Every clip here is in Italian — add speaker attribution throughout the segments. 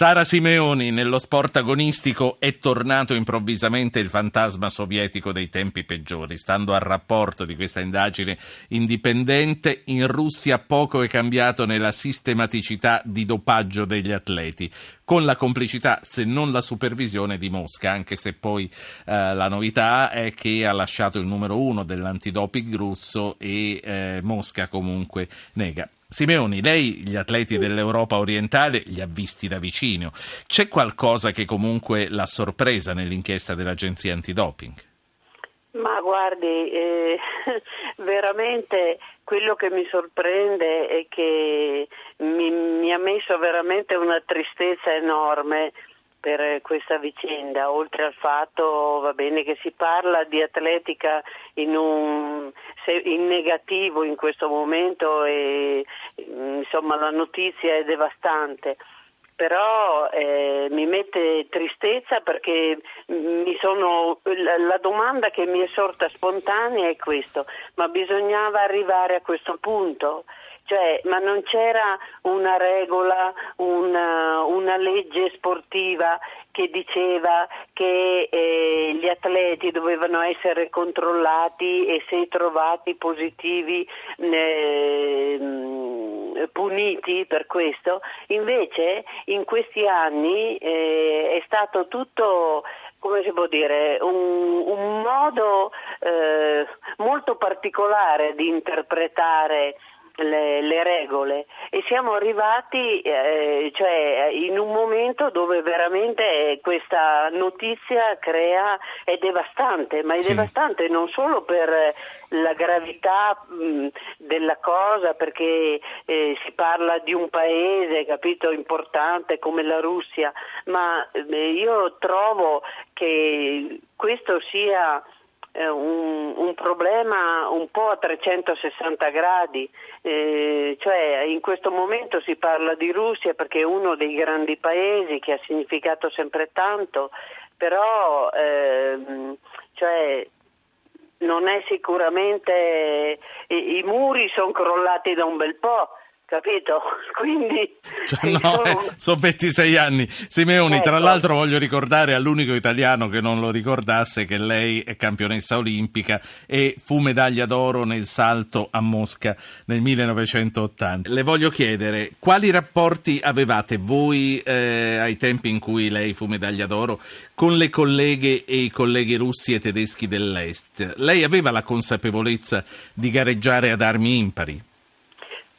Speaker 1: Sara Simeoni, nello sport agonistico è tornato improvvisamente il fantasma sovietico dei tempi peggiori. Stando al rapporto di questa indagine indipendente, in Russia poco è cambiato nella sistematicità di dopaggio degli atleti, con la complicità, se non la supervisione, di Mosca, anche se poi eh, la novità è che ha lasciato il numero uno dell'antidoping russo e eh, Mosca comunque nega. Simeoni, lei gli atleti dell'Europa orientale li ha visti da vicino. C'è qualcosa che comunque l'ha sorpresa nell'inchiesta dell'agenzia antidoping?
Speaker 2: Ma guardi, eh, veramente quello che mi sorprende è che mi, mi ha messo veramente una tristezza enorme per questa vicenda, oltre al fatto va bene, che si parla di atletica in, un, in negativo in questo momento e insomma la notizia è devastante però eh, mi mette tristezza perché sono, la, domanda che mi è sorta spontanea è questo, ma bisognava arrivare a questo punto? Cioè, ma non c'era una regola, una, una legge sportiva che diceva che eh, gli atleti dovevano essere controllati e se trovati positivi eh, puniti per questo, invece in questi anni eh, è stato tutto come si può dire, un, un modo eh, molto particolare di interpretare le, le regole e siamo arrivati eh, cioè, in un momento dove veramente questa notizia crea, è devastante, ma è sì. devastante non solo per la gravità mh, della cosa, perché eh, si parla di un paese capito, importante come la Russia, ma eh, io trovo che questo sia un, un, problema un po' a 360 gradi, eh, cioè in questo momento si parla di Russia perché è uno dei grandi paesi che ha significato sempre tanto, però ehm, cioè, non è sicuramente i, i muri sono crollati da un bel po' capito? Quindi
Speaker 1: cioè, no, eh, sono 26 anni. Simeoni, ecco. tra l'altro voglio ricordare all'unico italiano che non lo ricordasse che lei è campionessa olimpica e fu medaglia d'oro nel salto a Mosca nel 1980. Le voglio chiedere quali rapporti avevate voi eh, ai tempi in cui lei fu medaglia d'oro con le colleghe e i colleghi russi e tedeschi dell'Est? Lei aveva la consapevolezza di gareggiare ad armi impari?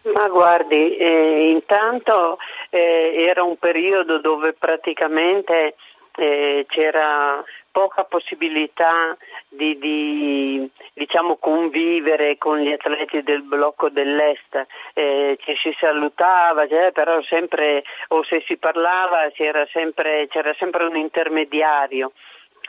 Speaker 2: Ma guardi, eh, intanto eh, era un periodo dove praticamente eh, c'era poca possibilità di, di diciamo, convivere con gli atleti del blocco dell'est, eh, ci si salutava, cioè, però sempre, o se si parlava c'era sempre, c'era sempre un intermediario,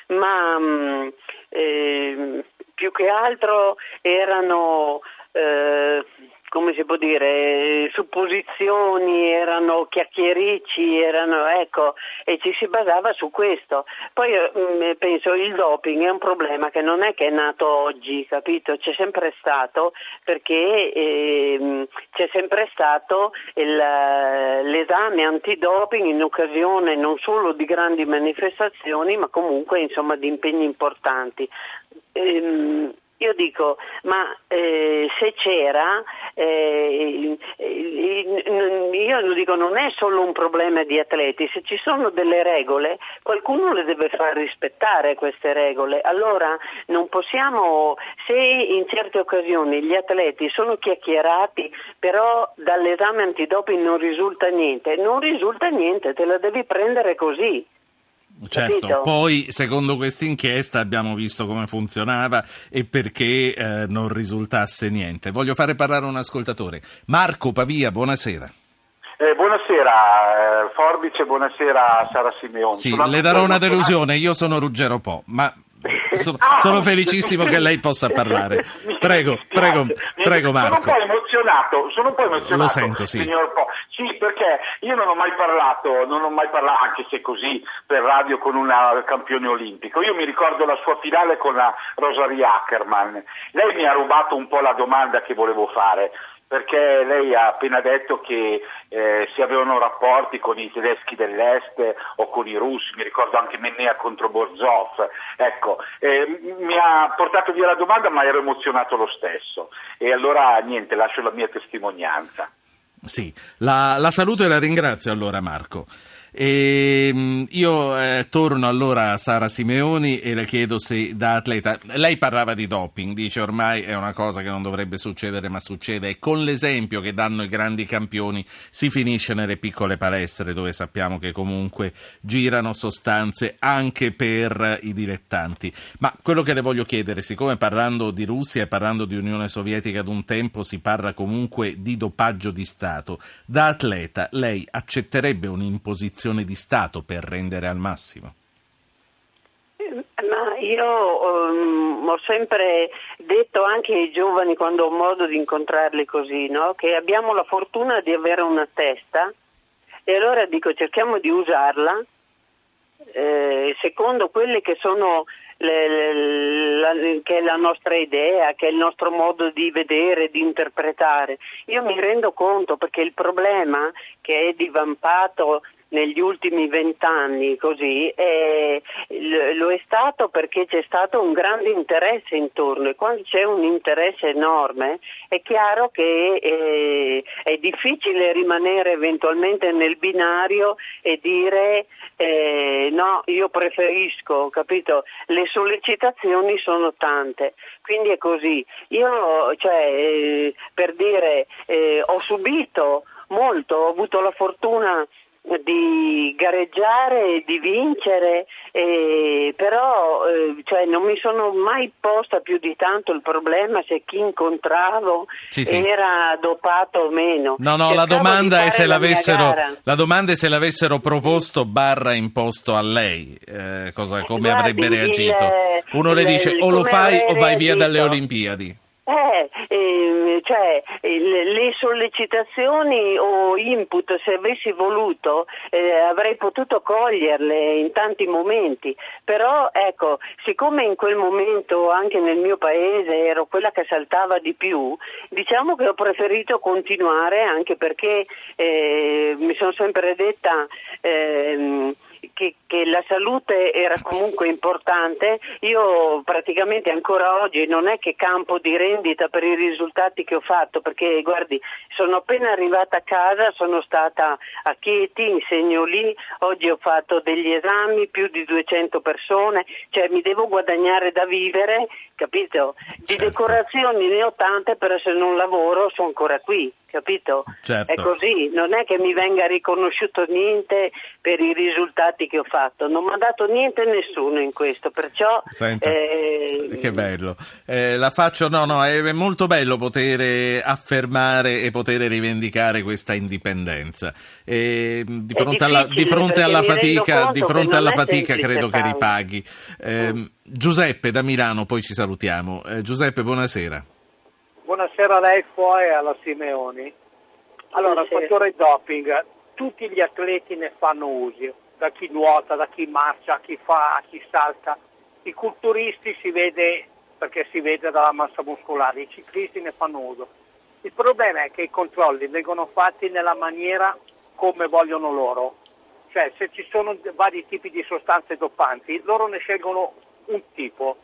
Speaker 2: ma mh, mm, eh, più che altro erano eh, come si può dire, supposizioni, erano chiacchiericci, erano, ecco, e ci si basava su questo. Poi mh, mm, penso il doping è un problema che non è che è nato oggi, capito? C'è sempre stato perché eh, c'è sempre stato il, l'esame antidoping in occasione non solo di grandi manifestazioni ma comunque insomma di impegni importanti. Ehm, io dico, ma eh, se c'era, eh, io dico, non è solo un problema di atleti, se ci sono delle regole, qualcuno le deve far rispettare queste regole. Allora non possiamo, se in certe occasioni gli atleti sono chiacchierati, però dall'esame antidoping non risulta niente, non risulta niente, te la devi prendere così.
Speaker 1: Certo, Capito? poi secondo questa inchiesta abbiamo visto come funzionava e perché eh, non risultasse niente. Voglio fare parlare un ascoltatore. Marco Pavia, buonasera.
Speaker 3: Eh, buonasera eh, Forbice, buonasera Sara Simeoni.
Speaker 1: Sì, le darò una delusione, io sono Ruggero Po, ma sono, ah, sono felicissimo che lei possa parlare. Prego, prego, prego Marco.
Speaker 3: Sono un po' emozionato, sono un po' emozionato.
Speaker 1: Lo sento, sì.
Speaker 3: Signor Po. Sì, perché io non ho mai parlato, non ho mai parlato, anche se così, per radio con una campione olimpico. Io mi ricordo la sua finale con la Rosaria Ackerman. Lei mi ha rubato un po' la domanda che volevo fare perché lei ha appena detto che eh, si avevano rapporti con i tedeschi dell'est o con i russi, mi ricordo anche Mennea contro Borzov, ecco, eh, mi ha portato via la domanda ma ero emozionato lo stesso e allora niente, lascio la mia testimonianza.
Speaker 1: Sì, la, la saluto e la ringrazio allora Marco. E ehm, io eh, torno allora a Sara Simeoni e le chiedo se da atleta, lei parlava di doping, dice ormai è una cosa che non dovrebbe succedere ma succede e con l'esempio che danno i grandi campioni si finisce nelle piccole palestre dove sappiamo che comunque girano sostanze anche per i dilettanti. Ma quello che le voglio chiedere, siccome parlando di Russia e parlando di Unione Sovietica ad un tempo si parla comunque di dopaggio di Stato, da atleta lei accetterebbe un'imposizione un'azione di Stato per rendere al massimo?
Speaker 2: Ma io um, ho sempre detto anche ai giovani quando ho modo di incontrarli così, no? che abbiamo la fortuna di avere una testa e allora dico cerchiamo di usarla eh, secondo quelle che sono le, le, la, che è la nostra idea, che è il nostro modo di vedere, di interpretare. Io mi rendo conto perché il problema che è divampato negli ultimi vent'anni così eh, lo è stato perché c'è stato un grande interesse intorno e quando c'è un interesse enorme è chiaro che eh, è difficile rimanere eventualmente nel binario e dire eh, no, io preferisco, capito? Le sollecitazioni sono tante, quindi è così. Io, cioè, eh, per dire, eh, ho subito molto, ho avuto la fortuna di gareggiare e di vincere, eh, però eh, cioè, non mi sono mai posta più di tanto il problema se chi incontravo sì, sì. era dopato o meno.
Speaker 1: No, no, la domanda, la, la domanda, è se l'avessero proposto barra imposto a lei, eh, cosa, come Guardi, avrebbe reagito. Uno le dice o lo fai o vai via dalle Olimpiadi.
Speaker 2: Eh, eh, cioè le sollecitazioni o input, se avessi voluto, eh, avrei potuto coglierle in tanti momenti, però ecco, siccome in quel momento anche nel mio paese ero quella che saltava di più, diciamo che ho preferito continuare anche perché eh, mi sono sempre detta ehm, che, che, la salute era comunque importante, io praticamente ancora oggi non è che campo di rendita per i risultati che ho fatto, perché guardi, sono appena arrivata a casa, sono stata a Chieti, insegno lì, oggi ho fatto degli esami, più di 200 persone, cioè mi devo guadagnare da vivere, capito? Di certo. decorazioni ne ho tante, però se non lavoro sono ancora qui capito?
Speaker 1: Certo.
Speaker 2: È così, non è che mi venga riconosciuto niente per i risultati che ho fatto, non mi ha dato niente nessuno in questo, perciò...
Speaker 1: Senta, eh... che bello. Eh, la faccio, no, no, è molto bello poter affermare e poter rivendicare questa indipendenza. E di fronte alla, di fronte alla fatica, di fronte alla fatica credo che ripaghi. Eh, mm. Giuseppe da Milano, poi ci salutiamo. Eh, Giuseppe, buonasera.
Speaker 4: Buonasera a lei poi e alla Simeoni. Allora, fattore doping, tutti gli atleti ne fanno uso, da chi nuota, da chi marcia, a chi fa, a chi salta. I culturisti si vede perché si vede dalla massa muscolare, i ciclisti ne fanno uso. Il problema è che i controlli vengono fatti nella maniera come vogliono loro, cioè se ci sono vari tipi di sostanze dopanti, loro ne scelgono un tipo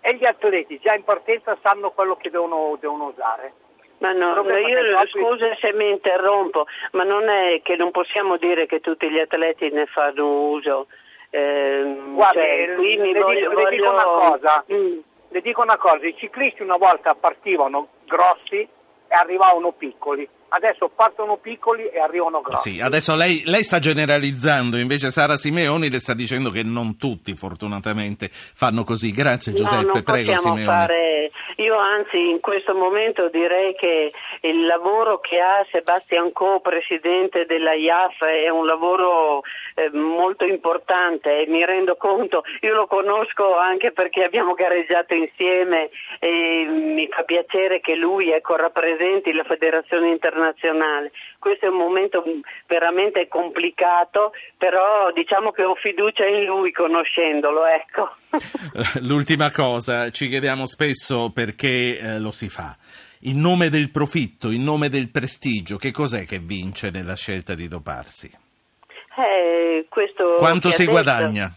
Speaker 4: e gli atleti già in partenza sanno quello che devono, devono usare.
Speaker 2: Ma no, io scusa se mi interrompo, ma non è che non possiamo dire che tutti gli atleti ne fanno uso.
Speaker 4: Eh, Guarda, cioè, le, voglio, dico, voglio... le, dico una cosa, mm. le dico una cosa, i ciclisti una volta partivano grossi e arrivavano piccoli adesso partono piccoli e arrivano grossi.
Speaker 1: Sì, adesso lei, lei, sta generalizzando, invece Sara Simeoni le sta dicendo che non tutti fortunatamente fanno così. Grazie Giuseppe,
Speaker 2: no,
Speaker 1: prego Simeoni.
Speaker 2: Fare... Io anzi in questo momento direi che il lavoro che ha Sebastian Co, presidente della IAF, è un lavoro eh, molto importante e mi rendo conto, io lo conosco anche perché abbiamo gareggiato insieme e mi fa piacere che lui ecco, rappresenti la Federazione Internazionale internazionale. Questo è un momento veramente complicato, però diciamo che ho fiducia in lui conoscendolo, ecco.
Speaker 1: L'ultima cosa, ci chiediamo spesso perché eh, lo si fa. in nome del profitto, in nome del prestigio, che cos'è che vince nella scelta di doparsi?
Speaker 2: Eh,
Speaker 1: Quanto si guadagna?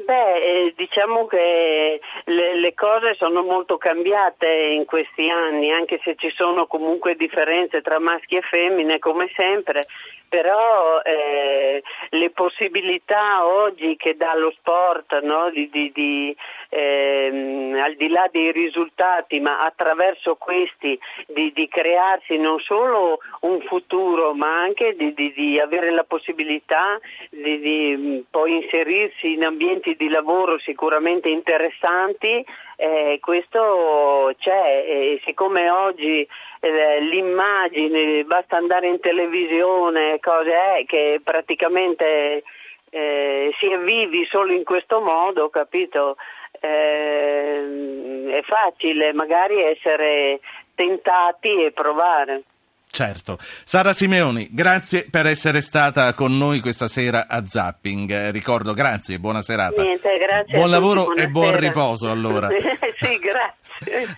Speaker 2: Beh, eh, diciamo che le, le, cose sono molto cambiate in questi anni, anche se ci sono comunque differenze tra maschi e femmine, come sempre, però eh, le possibilità oggi che dà lo sport, no? di, di, di, ehm, al di là dei risultati, ma attraverso questi di, crearsi non solo un futuro, ma anche di, avere la possibilità di, poi inserirsi in ambienti di lavoro sicuramente interessanti, eh, questo c'è e siccome oggi eh, l'immagine, basta andare in televisione, cose è che praticamente eh, si è vivi solo in questo modo, capito? Eh, è facile magari essere tentati e provare.
Speaker 1: Certo. Sara Simeoni, grazie per essere stata con noi questa sera a Zapping. Eh, ricordo, grazie, e buona serata.
Speaker 2: Niente, grazie.
Speaker 1: Buon lavoro e buon riposo allora.
Speaker 2: sì, grazie.